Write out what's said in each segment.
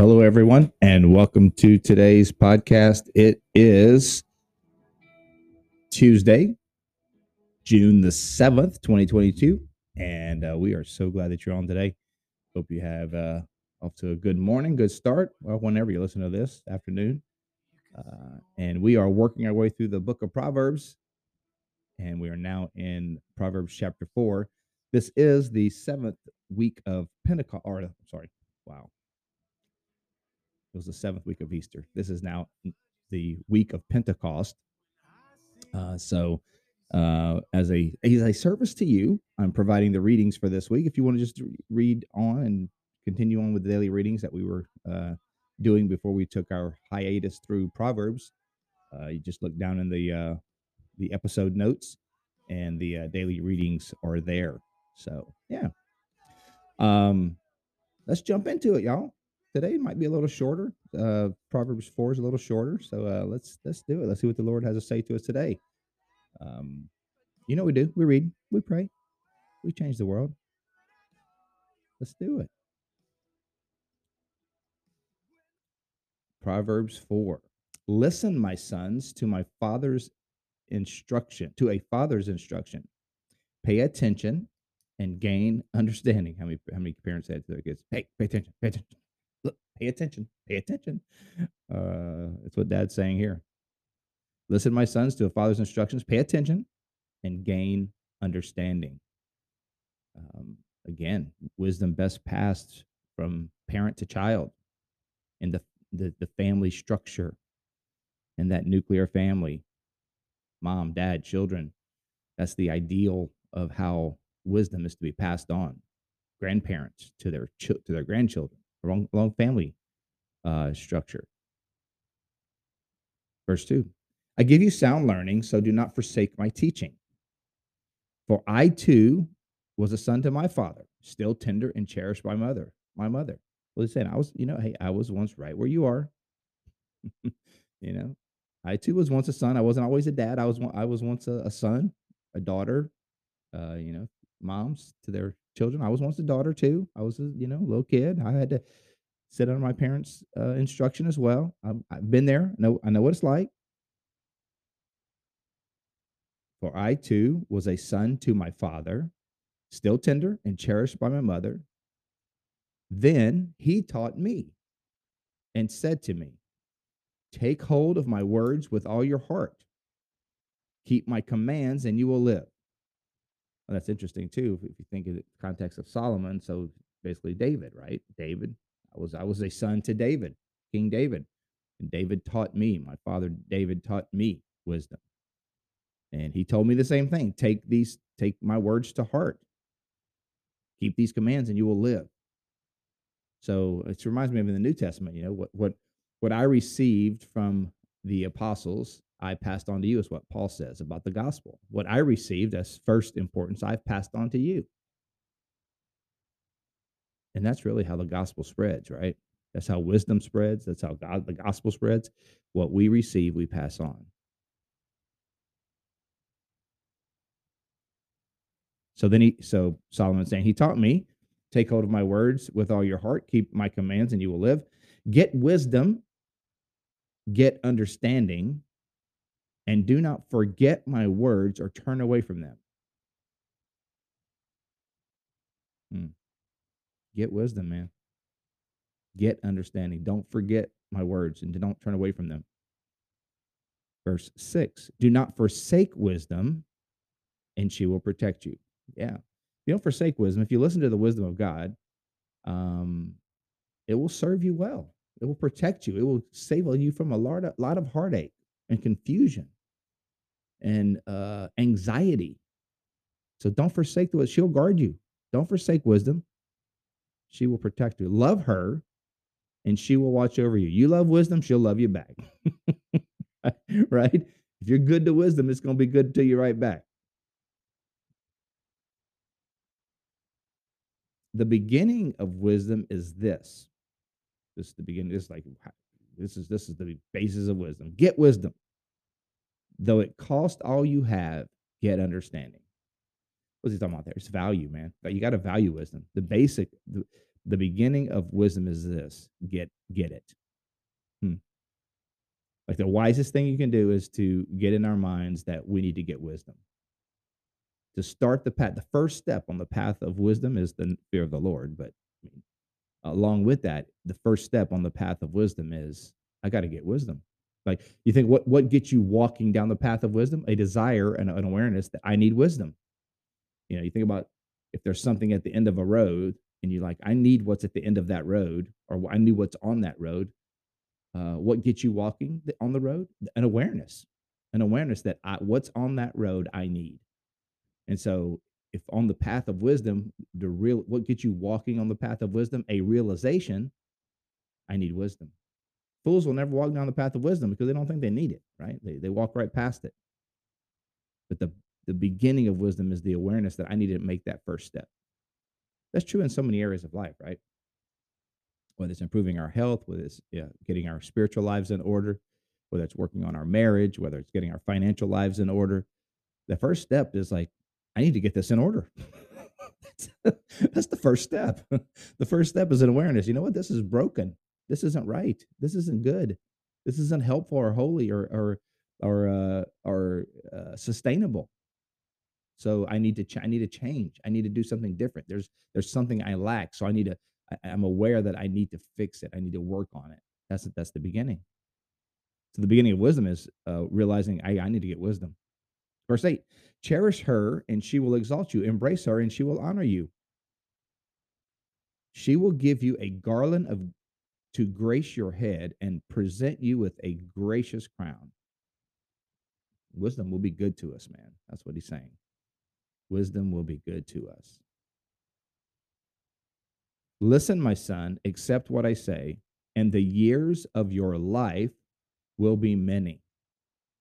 Hello, everyone, and welcome to today's podcast. It is Tuesday, June the 7th, 2022, and uh, we are so glad that you're on today. Hope you have uh, off to a good morning, good start, well, whenever you listen to this afternoon. Uh, and we are working our way through the book of Proverbs, and we are now in Proverbs chapter 4. This is the seventh week of Pentecost, or sorry, wow, it was the seventh week of Easter. This is now the week of Pentecost. Uh, so, uh, as a as a service to you, I'm providing the readings for this week. If you want to just read on and continue on with the daily readings that we were uh, doing before we took our hiatus through Proverbs, uh, you just look down in the uh, the episode notes, and the uh, daily readings are there. So, yeah. Um, let's jump into it, y'all today might be a little shorter. Uh, Proverbs four is a little shorter, so uh, let's let's do it. Let's see what the Lord has to say to us today. Um, you know we do? We read, we pray, we change the world. Let's do it. Proverbs four. Listen, my sons, to my father's instruction, to a father's instruction. Pay attention and gain understanding. How many how many parents said to their kids, "Hey, pay attention, pay attention." Look, pay attention, pay attention. Uh, it's what dad's saying here. Listen, my sons, to a father's instructions, pay attention and gain understanding. Um, again, wisdom best passed from parent to child in the, the, the family structure and that nuclear family mom, dad, children. That's the ideal of how wisdom is to be passed on. Grandparents to their to their grandchildren long, long family uh, structure. Verse 2 I give you sound learning, so do not forsake my teaching. For I too was a son to my father, still tender and cherished by mother, my mother. Well, he's saying, I was, you know, hey, I was once right where you are. you know, I too was once a son. I wasn't always a dad. I was I was once a, a son, a daughter, uh, you know, moms to their children. I was once a daughter too. I was a you know a little kid. I had to sit under my parents' uh, instruction as well. i have been there. I know I know what it's like. For I too was a son to my father, still tender and cherished by my mother. Then he taught me and said to me, Take hold of my words with all your heart. Keep my commands, and you will live. Well, that's interesting too, if you think of the context of Solomon. So basically, David, right? David, I was I was a son to David, King David, and David taught me. My father David taught me wisdom, and he told me the same thing. Take these, take my words to heart. Keep these commands, and you will live. So it reminds me of in the New Testament. You know what what what I received from the apostles I passed on to you, is what Paul says about the gospel. What I received as first importance, I've passed on to you. And that's really how the gospel spreads, right? That's how wisdom spreads. That's how God, the gospel spreads. What we receive, we pass on. So then he, so Solomon saying, He taught me, take hold of my words with all your heart, keep my commands, and you will live. Get wisdom, get understanding, and do not forget my words or turn away from them. Hmm. Get wisdom, man. Get understanding. Don't forget my words and don't turn away from them. Verse six Do not forsake wisdom, and she will protect you. Yeah. You don't forsake wisdom, if you listen to the wisdom of God, um, it will serve you well. It will protect you. It will save you from a lot of, lot of heartache and confusion. and uh, anxiety. So don't forsake the wisdom. She'll guard you. Don't forsake wisdom. She will protect you. Love her, and she will watch over you. You love wisdom, she'll love you back. right? If you're good to wisdom, it's going to be good to you right back. The beginning of wisdom is this. This is the beginning. It's like this is this is the basis of wisdom. Get wisdom. Though it cost all you have, get understanding. What's he talking about there? It's value, man. You got to value wisdom. The basic, the, the beginning of wisdom is this: get get it. Hmm. Like the wisest thing you can do is to get in our minds that we need to get wisdom. To start the path, the first step on the path of wisdom is the fear of the Lord. But I mean, along with that, the first step on the path of wisdom is I got to get wisdom. Like you think what what gets you walking down the path of wisdom? A desire and an awareness that I need wisdom. You know, you think about if there's something at the end of a road and you're like, I need what's at the end of that road, or I need what's on that road. Uh, what gets you walking on the road? An awareness, an awareness that I, what's on that road I need. And so, if on the path of wisdom, the real what gets you walking on the path of wisdom, a realization, I need wisdom. Fools will never walk down the path of wisdom because they don't think they need it, right? They they walk right past it. But the the beginning of wisdom is the awareness that I need to make that first step. That's true in so many areas of life, right? Whether it's improving our health, whether it's yeah, getting our spiritual lives in order, whether it's working on our marriage, whether it's getting our financial lives in order. The first step is like, I need to get this in order. that's, the first step. the first step is an awareness. You know what? This is broken. This isn't right. This isn't good. This isn't helpful or holy or or or uh, or uh, sustainable. So I need to ch- I need to change. I need to do something different. There's there's something I lack. So I need to I, I'm aware that I need to fix it. I need to work on it. That's that's the beginning. So the beginning of wisdom is uh, realizing I, I need to get wisdom. Verse 8 Cherish her, and she will exalt you. Embrace her, and she will honor you. She will give you a garland of to grace your head and present you with a gracious crown. Wisdom will be good to us, man. That's what he's saying wisdom will be good to us. Listen, my son, accept what I say, and the years of your life will be many.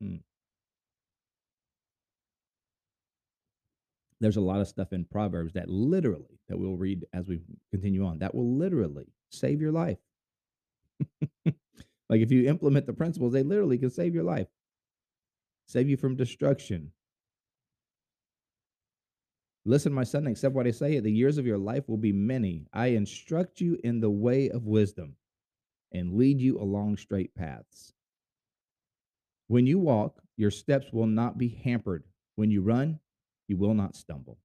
Hmm. There's a lot of stuff in Proverbs that literally, that we'll read as we continue on, that will literally save your life. like if you implement the principles, they literally can save your life, save you from destruction, Listen, my son, accept what I say. The years of your life will be many. I instruct you in the way of wisdom and lead you along straight paths. When you walk, your steps will not be hampered. When you run, you will not stumble.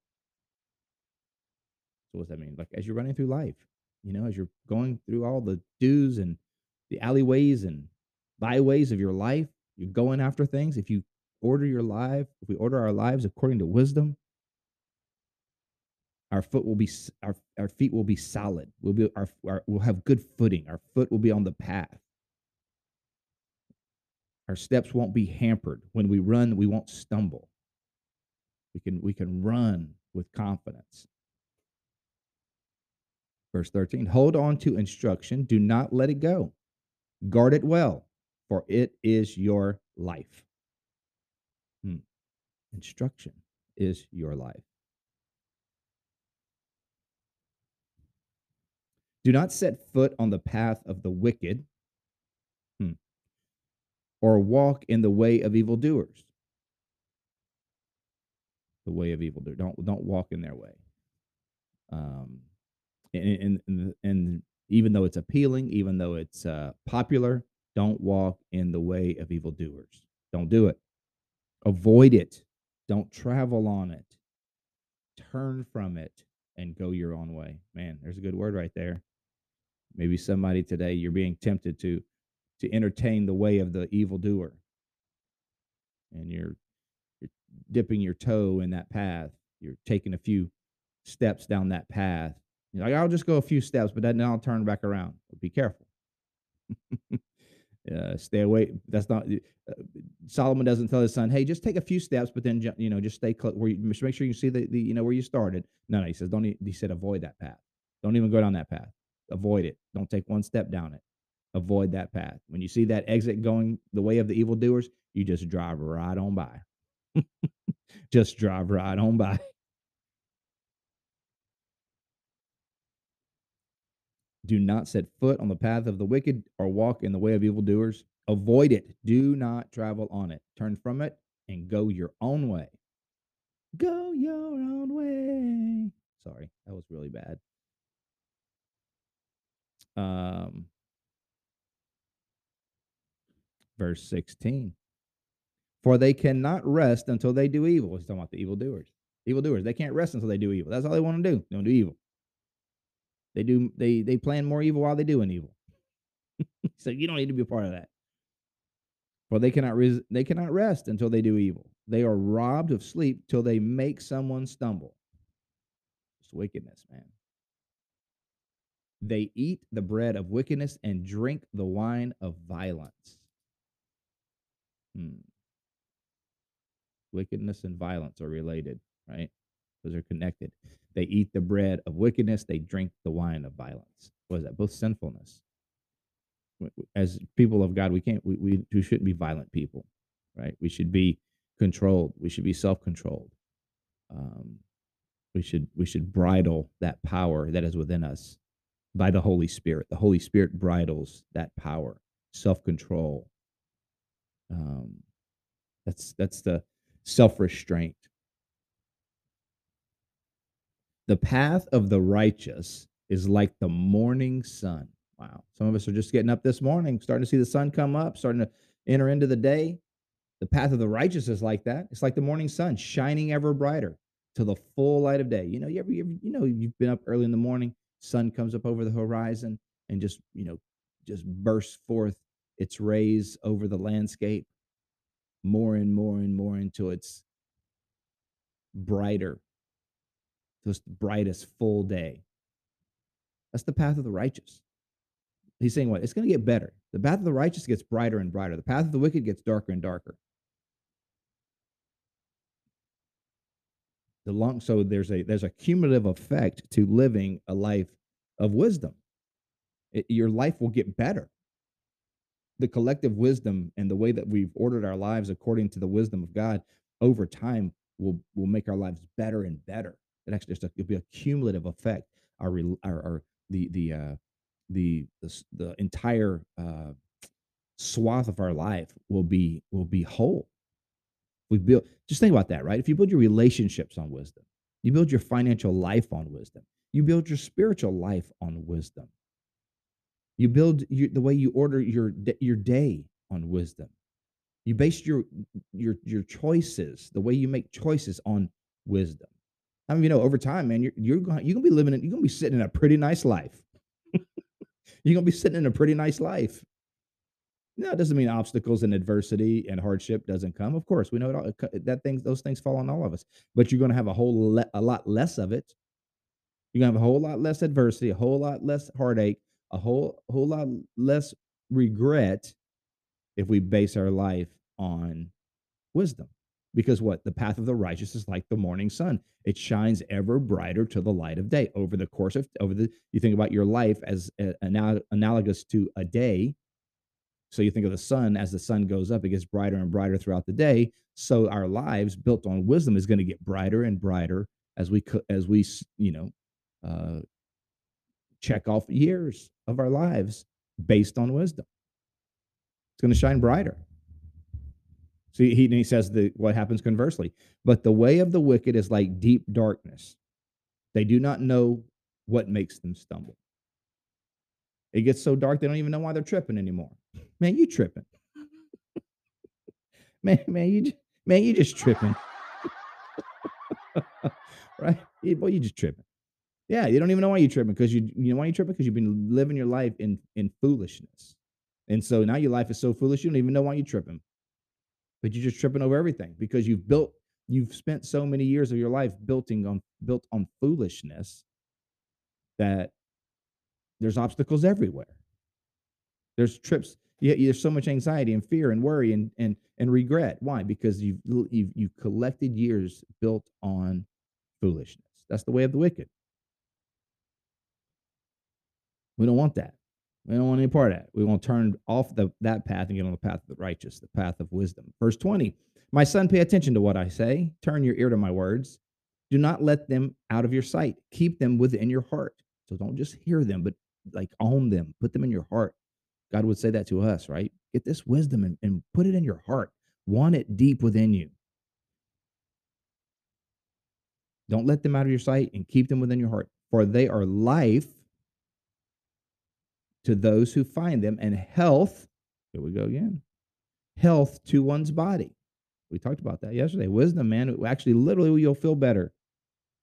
So, what does that mean? Like as you're running through life, you know, as you're going through all the do's and the alleyways and byways of your life, you're going after things. If you order your life, if we order our lives according to wisdom, our foot will be our, our feet will be solid we'll be our, our we'll have good footing our foot will be on the path our steps won't be hampered when we run we won't stumble we can we can run with confidence. Verse 13 hold on to instruction. Do not let it go. Guard it well for it is your life. Hmm. instruction is your life. Do not set foot on the path of the wicked hmm, or walk in the way of evildoers. The way of evildoers. Don't, don't walk in their way. Um, and, and, and even though it's appealing, even though it's uh, popular, don't walk in the way of evildoers. Don't do it. Avoid it. Don't travel on it. Turn from it and go your own way. Man, there's a good word right there. Maybe somebody today you're being tempted to to entertain the way of the evildoer. And you're dipping your toe in that path. You're taking a few steps down that path. You're like, I'll just go a few steps, but then I'll turn back around. But be careful. uh, stay away. That's not. Uh, Solomon doesn't tell his son, "Hey, just take a few steps, but then you know, just stay close. Where you make sure you see the, the you know where you started." No, no, he says, "Don't." He said, "Avoid that path. Don't even go down that path. Avoid it. Don't take one step down it. Avoid that path. When you see that exit going the way of the evildoers, you just drive right on by. just drive right on by." Do not set foot on the path of the wicked or walk in the way of evildoers. Avoid it. Do not travel on it. Turn from it and go your own way. Go your own way. Sorry, that was really bad. Um, verse 16. For they cannot rest until they do evil. He's talking about the evildoers. Evildoers. They can't rest until they do evil. That's all they want to do. They don't do evil. They do they they plan more evil while they doing evil. so you don't need to be a part of that. For they cannot res- they cannot rest until they do evil. They are robbed of sleep till they make someone stumble. It's wickedness, man. They eat the bread of wickedness and drink the wine of violence. Hmm. Wickedness and violence are related, right? Those are connected. They eat the bread of wickedness, they drink the wine of violence. What is that? Both sinfulness. As people of God, we can't we, we, we shouldn't be violent people, right? We should be controlled. We should be self-controlled. Um, we should we should bridle that power that is within us by the Holy Spirit. The Holy Spirit bridles that power, self-control. Um, that's that's the self-restraint the path of the righteous is like the morning sun. Wow. Some of us are just getting up this morning, starting to see the sun come up, starting to enter into the day. The path of the righteous is like that. It's like the morning sun shining ever brighter to the full light of day. You know, you ever, you, ever, you know, you've been up early in the morning, sun comes up over the horizon and just, you know, just bursts forth its rays over the landscape more and more and more until it's brighter this brightest full day. That's the path of the righteous. He's saying what? It's going to get better. The path of the righteous gets brighter and brighter. The path of the wicked gets darker and darker. The long so there's a there's a cumulative effect to living a life of wisdom. It, your life will get better. The collective wisdom and the way that we've ordered our lives according to the wisdom of God over time will will make our lives better and better. It actually just it'll be a cumulative effect. Our our, our the the uh, the the, the entire uh, swath of our life will be will be whole. We build. Just think about that, right? If you build your relationships on wisdom, you build your financial life on wisdom, you build your spiritual life on wisdom. You build the way you order your your day on wisdom. You base your your your choices, the way you make choices on wisdom. I mean, you know, over time, man, you're you're going you're gonna be living in, you're gonna be sitting in a pretty nice life. you're gonna be sitting in a pretty nice life. No, it doesn't mean obstacles and adversity and hardship doesn't come. Of course, we know it all, that things those things fall on all of us. But you're gonna have a whole le- a lot less of it. You're gonna have a whole lot less adversity, a whole lot less heartache, a whole whole lot less regret if we base our life on wisdom. Because what? The path of the righteous is like the morning sun. It shines ever brighter to the light of day. Over the course of over the you think about your life as a, analogous to a day. So you think of the sun as the sun goes up, it gets brighter and brighter throughout the day. So our lives built on wisdom is going to get brighter and brighter as we as we you know uh, check off years of our lives based on wisdom. It's going to shine brighter. See, he, he says the, what happens conversely. But the way of the wicked is like deep darkness. They do not know what makes them stumble. It gets so dark they don't even know why they're tripping anymore. Man, you tripping. man, man, you man, you just tripping. right? Boy, you just tripping. Yeah, you don't even know why you're tripping because you you know why you're tripping because you've been living your life in in foolishness, and so now your life is so foolish you don't even know why you're tripping but you're just tripping over everything because you've built you've spent so many years of your life building on built on foolishness that there's obstacles everywhere there's trips Yeah, there's so much anxiety and fear and worry and and and regret. Why? Because you've you've you've collected years built on foolishness. That's the way of the wicked. We don't want that. We don't want any part of that. We want to turn off the, that path and get on the path of the righteous, the path of wisdom. Verse 20 My son, pay attention to what I say. Turn your ear to my words. Do not let them out of your sight. Keep them within your heart. So don't just hear them, but like own them, put them in your heart. God would say that to us, right? Get this wisdom and, and put it in your heart. Want it deep within you. Don't let them out of your sight and keep them within your heart, for they are life to those who find them, and health, here we go again, health to one's body. We talked about that yesterday. Wisdom, man, actually, literally, you'll feel better.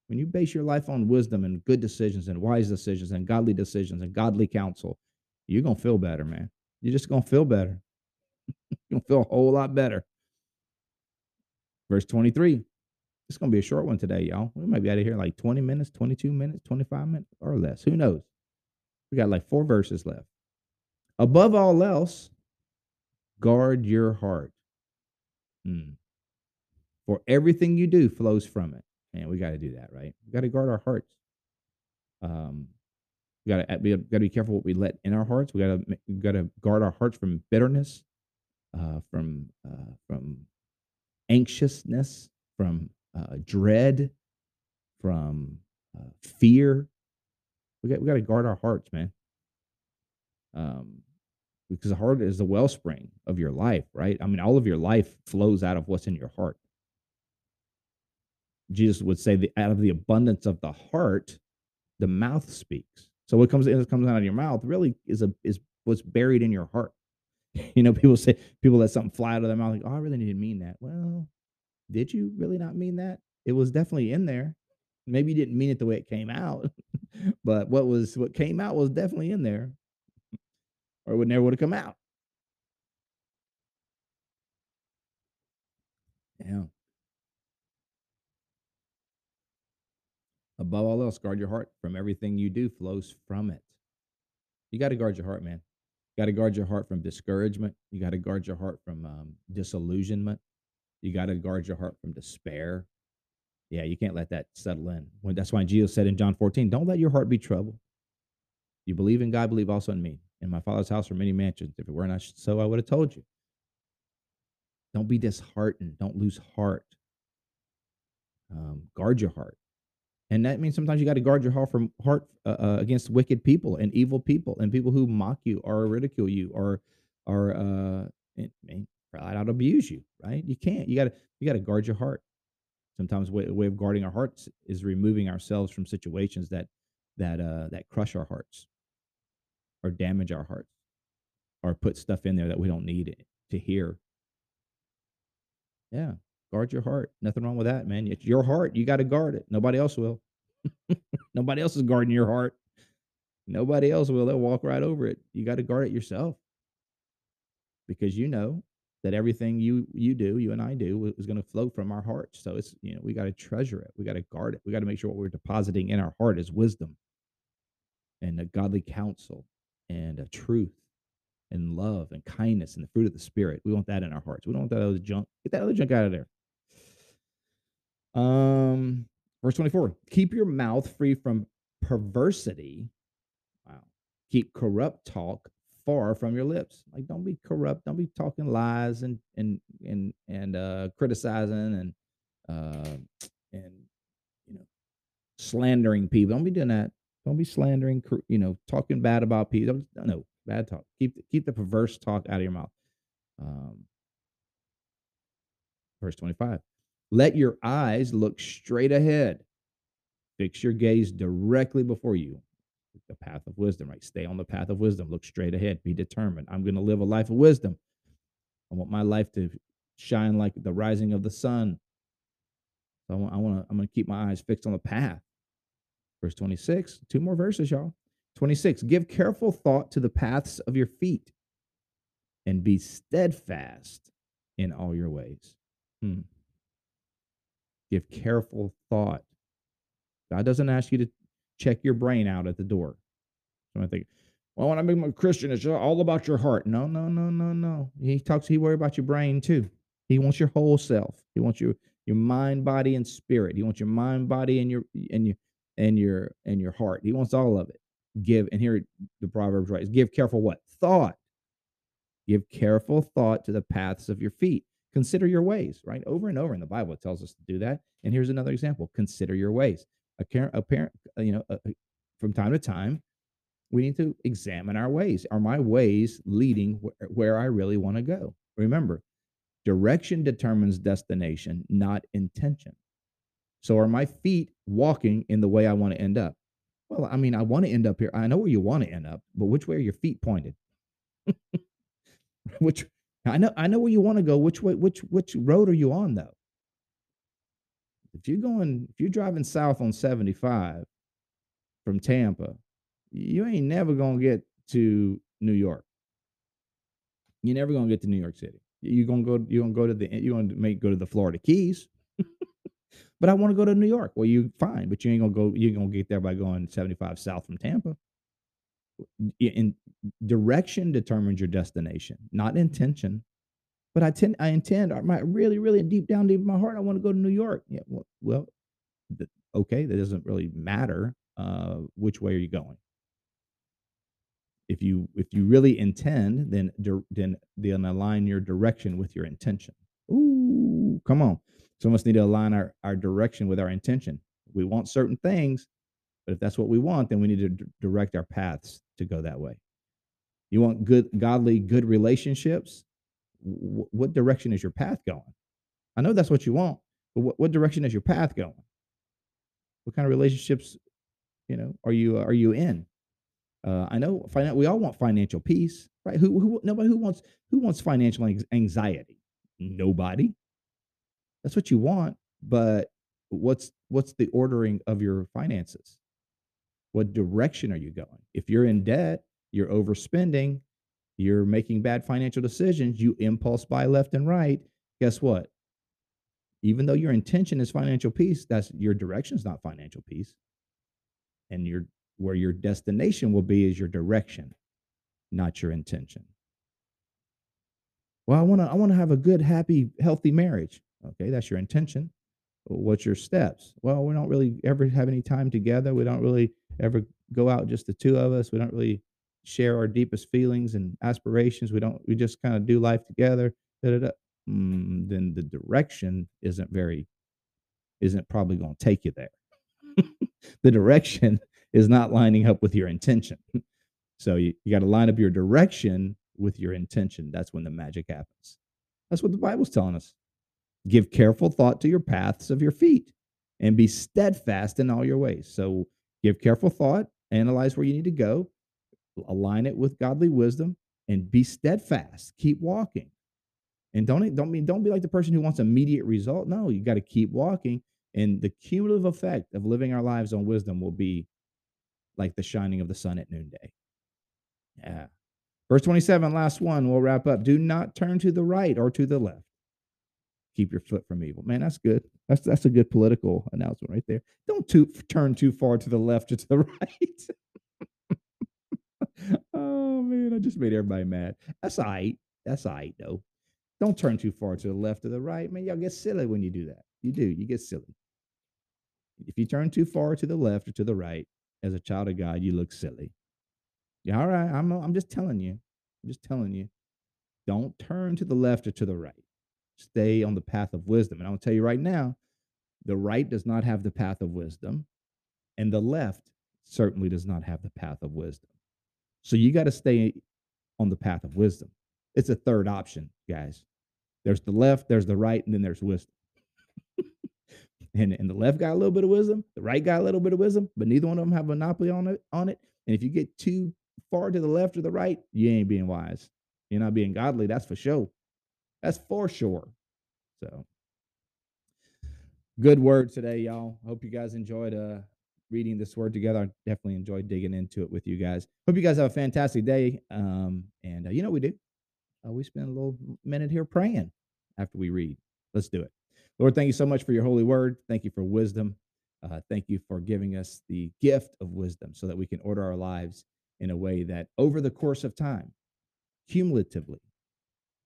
When you base your life on wisdom and good decisions and wise decisions and godly decisions and godly counsel, you're going to feel better, man. You're just going to feel better. you're going to feel a whole lot better. Verse 23. It's going to be a short one today, y'all. We might be out of here like 20 minutes, 22 minutes, 25 minutes, or less. Who knows? We got like four verses left. Above all else, guard your heart. Hmm. For everything you do flows from it. Man, we got to do that, right? We got to guard our hearts. Um, we got to we got to be careful what we let in our hearts. We got to we got to guard our hearts from bitterness, uh, from uh, from anxiousness, from uh, dread, from uh, fear, we got we got to guard our hearts, man. Um, because the heart is the wellspring of your life, right? I mean, all of your life flows out of what's in your heart. Jesus would say, "The out of the abundance of the heart, the mouth speaks." So what comes in comes out of your mouth really is a is what's buried in your heart. You know, people say people let something fly out of their mouth, like, "Oh, I really didn't mean that." Well, did you really not mean that? It was definitely in there. Maybe you didn't mean it the way it came out, but what was what came out was definitely in there, or it would never would have come out. Yeah. Above all else, guard your heart. From everything you do flows from it. You got to guard your heart, man. You got to guard your heart from discouragement. You got to guard your heart from um, disillusionment. You got to guard your heart from despair. Yeah, you can't let that settle in. When, that's why Jesus said in John 14, don't let your heart be troubled. You believe in God, believe also in me. In my father's house are many mansions. If it were not so, I would have told you. Don't be disheartened. Don't lose heart. Um, guard your heart. And that means sometimes you got to guard your heart from heart uh, uh, against wicked people and evil people and people who mock you or ridicule you or or uh, and, out abuse you. Right? You can't. You got to you got to guard your heart. Sometimes a way, way of guarding our hearts is removing ourselves from situations that that uh, that crush our hearts, or damage our hearts, or put stuff in there that we don't need to hear. Yeah, guard your heart. Nothing wrong with that, man. It's your heart. You got to guard it. Nobody else will. Nobody else is guarding your heart. Nobody else will. They'll walk right over it. You got to guard it yourself because you know that everything you you do, you and I do, is going to flow from our hearts. So it's you know we got to treasure it, we got to guard it, we got to make sure what we're depositing in our heart is wisdom, and a godly counsel, and a truth, and love, and kindness, and the fruit of the spirit. We want that in our hearts. We don't want that other junk. Get that other junk out of there. Um, verse twenty-four: Keep your mouth free from perversity. Wow. Keep corrupt talk far from your lips. Like don't be corrupt, don't be talking lies and and and and uh criticizing and uh and you know slandering people. Don't be doing that. Don't be slandering, you know, talking bad about people. Don't, no, bad talk. Keep keep the perverse talk out of your mouth. Um verse 25. Let your eyes look straight ahead. Fix your gaze directly before you the path of wisdom, right? Stay on the path of wisdom. Look straight ahead. Be determined. I'm going to live a life of wisdom. I want my life to shine like the rising of the sun. So I want, I want to, I'm going to keep my eyes fixed on the path. Verse 26, two more verses, y'all. 26, give careful thought to the paths of your feet and be steadfast in all your ways. Hmm. Give careful thought. God doesn't ask you to check your brain out at the door. So I think, Well, when I become a Christian, it's all about your heart. No, no, no, no, no. He talks. He worry about your brain too. He wants your whole self. He wants your your mind, body, and spirit. He wants your mind, body, and your and your and your and your heart. He wants all of it. Give and here the proverbs writes: Give careful what thought. Give careful thought to the paths of your feet. Consider your ways. Right over and over in the Bible, it tells us to do that. And here's another example: Consider your ways. A a parent you know, uh, uh, from time to time, we need to examine our ways. Are my ways leading wh- uh, where I really want to go? Remember, direction determines destination, not intention. So, are my feet walking in the way I want to end up? Well, I mean, I want to end up here. I know where you want to end up, but which way are your feet pointed? which I know I know where you want to go. Which way which which road are you on though? If you're going if you're driving south on 75 from Tampa, you ain't never gonna get to New York. You're never gonna get to New York City. You're gonna go. You're gonna go to the. You're gonna make go to the Florida Keys. but I want to go to New York. Well, you fine, but you ain't gonna go. You're gonna get there by going 75 south from Tampa. In direction determines your destination, not intention. But I tend, I intend, I might really, really deep down, deep in my heart, I want to go to New York. Yeah, well, well okay, that doesn't really matter. Uh, which way are you going? if you if you really intend, then then then align your direction with your intention. Ooh, come on. Some of us need to align our, our direction with our intention. We want certain things, but if that's what we want, then we need to d- direct our paths to go that way. You want good, godly, good relationships. What direction is your path going? I know that's what you want, but what, what direction is your path going? What kind of relationships, you know, are you are you in? Uh, I know we all want financial peace, right? Who, who, nobody who wants who wants financial anxiety? Nobody. That's what you want, but what's what's the ordering of your finances? What direction are you going? If you're in debt, you're overspending, you're making bad financial decisions, you impulse buy left and right. Guess what? Even though your intention is financial peace, that's your direction is not financial peace. And your where your destination will be is your direction, not your intention. Well, I want to I want to have a good, happy, healthy marriage. Okay, that's your intention. What's your steps? Well, we don't really ever have any time together. We don't really ever go out just the two of us. We don't really share our deepest feelings and aspirations. We don't. We just kind of do life together. Mm, then the direction isn't very isn't probably going to take you there. the direction is not lining up with your intention. so you, you got to line up your direction with your intention. That's when the magic happens. That's what the Bible's telling us. Give careful thought to your paths of your feet and be steadfast in all your ways. So give careful thought, analyze where you need to go, align it with godly wisdom, and be steadfast. Keep walking. And don't don't mean don't be like the person who wants immediate result. No, you got to keep walking. And the cumulative effect of living our lives on wisdom will be like the shining of the sun at noonday. Yeah. Verse 27, last one, we'll wrap up. Do not turn to the right or to the left. Keep your foot from evil. Man, that's good. That's that's a good political announcement right there. Don't too, turn too far to the left or to the right. Oh man, I just made everybody mad. That's all right. That's all right though. Don't turn too far to the left or the right. Man, y'all get silly when you do that. You do. You get silly. If you turn too far to the left or to the right, as a child of God, you look silly. Yeah, all right. I'm I'm just telling you. I'm just telling you. Don't turn to the left or to the right. Stay on the path of wisdom. And I'll tell you right now, the right does not have the path of wisdom, and the left certainly does not have the path of wisdom. So you got to stay on the path of wisdom. It's a third option, guys. There's the left, there's the right, and then there's wisdom. and, and the left got a little bit of wisdom, the right got a little bit of wisdom, but neither one of them have monopoly on it on it. And if you get too far to the left or the right, you ain't being wise. You're not being godly, that's for sure. That's for sure. So good word today, y'all. Hope you guys enjoyed uh reading this word together. I definitely enjoyed digging into it with you guys. Hope you guys have a fantastic day. Um, and uh, you know we do? Uh, we spend a little minute here praying after we read. Let's do it. Lord, thank you so much for your holy word. Thank you for wisdom. Uh, thank you for giving us the gift of wisdom so that we can order our lives in a way that over the course of time, cumulatively,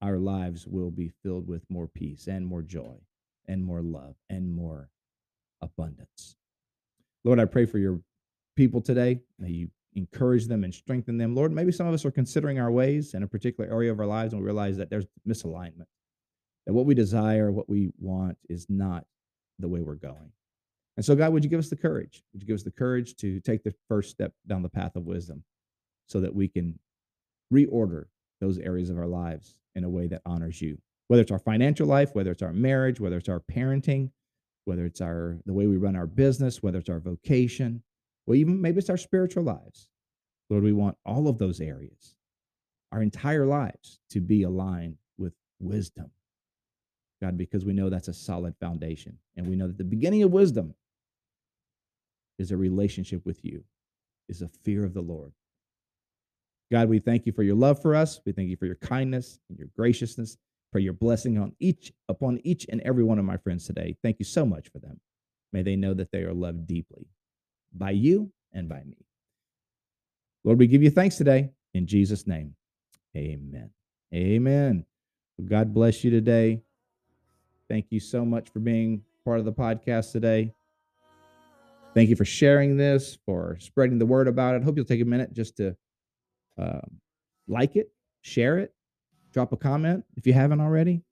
our lives will be filled with more peace and more joy and more love and more abundance. Lord, I pray for your people today. May you encourage them and strengthen them. Lord, maybe some of us are considering our ways in a particular area of our lives and we realize that there's misalignment, that what we desire, what we want is not the way we're going. And so, God, would you give us the courage? Would you give us the courage to take the first step down the path of wisdom so that we can reorder those areas of our lives in a way that honors you? Whether it's our financial life, whether it's our marriage, whether it's our parenting, whether it's our the way we run our business, whether it's our vocation, well, even maybe it's our spiritual lives. Lord, we want all of those areas, our entire lives, to be aligned with wisdom. God, because we know that's a solid foundation. And we know that the beginning of wisdom is a relationship with you, is a fear of the Lord. God, we thank you for your love for us. We thank you for your kindness and your graciousness, for your blessing on each upon each and every one of my friends today. Thank you so much for them. May they know that they are loved deeply by you and by me. Lord, we give you thanks today in Jesus' name. Amen. Amen. God bless you today. Thank you so much for being part of the podcast today. Thank you for sharing this, for spreading the word about it. Hope you'll take a minute just to um, like it, share it, drop a comment if you haven't already.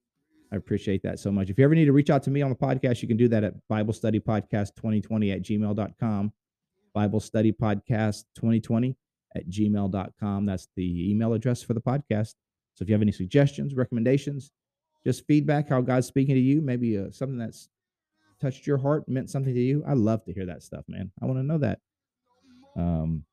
I appreciate that so much. If you ever need to reach out to me on the podcast, you can do that at Bible Study Podcast 2020 at gmail.com. Bible Study Podcast 2020 at gmail.com. That's the email address for the podcast. So if you have any suggestions, recommendations, just feedback how God's speaking to you, maybe uh, something that's touched your heart, meant something to you. I love to hear that stuff, man. I want to know that. Um,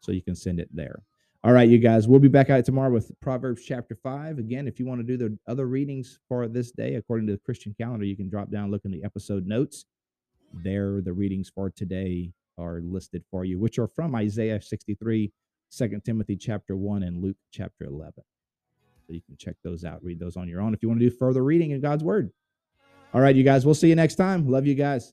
so you can send it there. All right, you guys, we'll be back out tomorrow with Proverbs chapter five. Again, if you want to do the other readings for this day, according to the Christian calendar, you can drop down, look in the episode notes. There, the readings for today are listed for you, which are from Isaiah 63, 2 Timothy chapter 1, and Luke chapter 11. So you can check those out, read those on your own if you want to do further reading in God's Word. All right, you guys, we'll see you next time. Love you guys.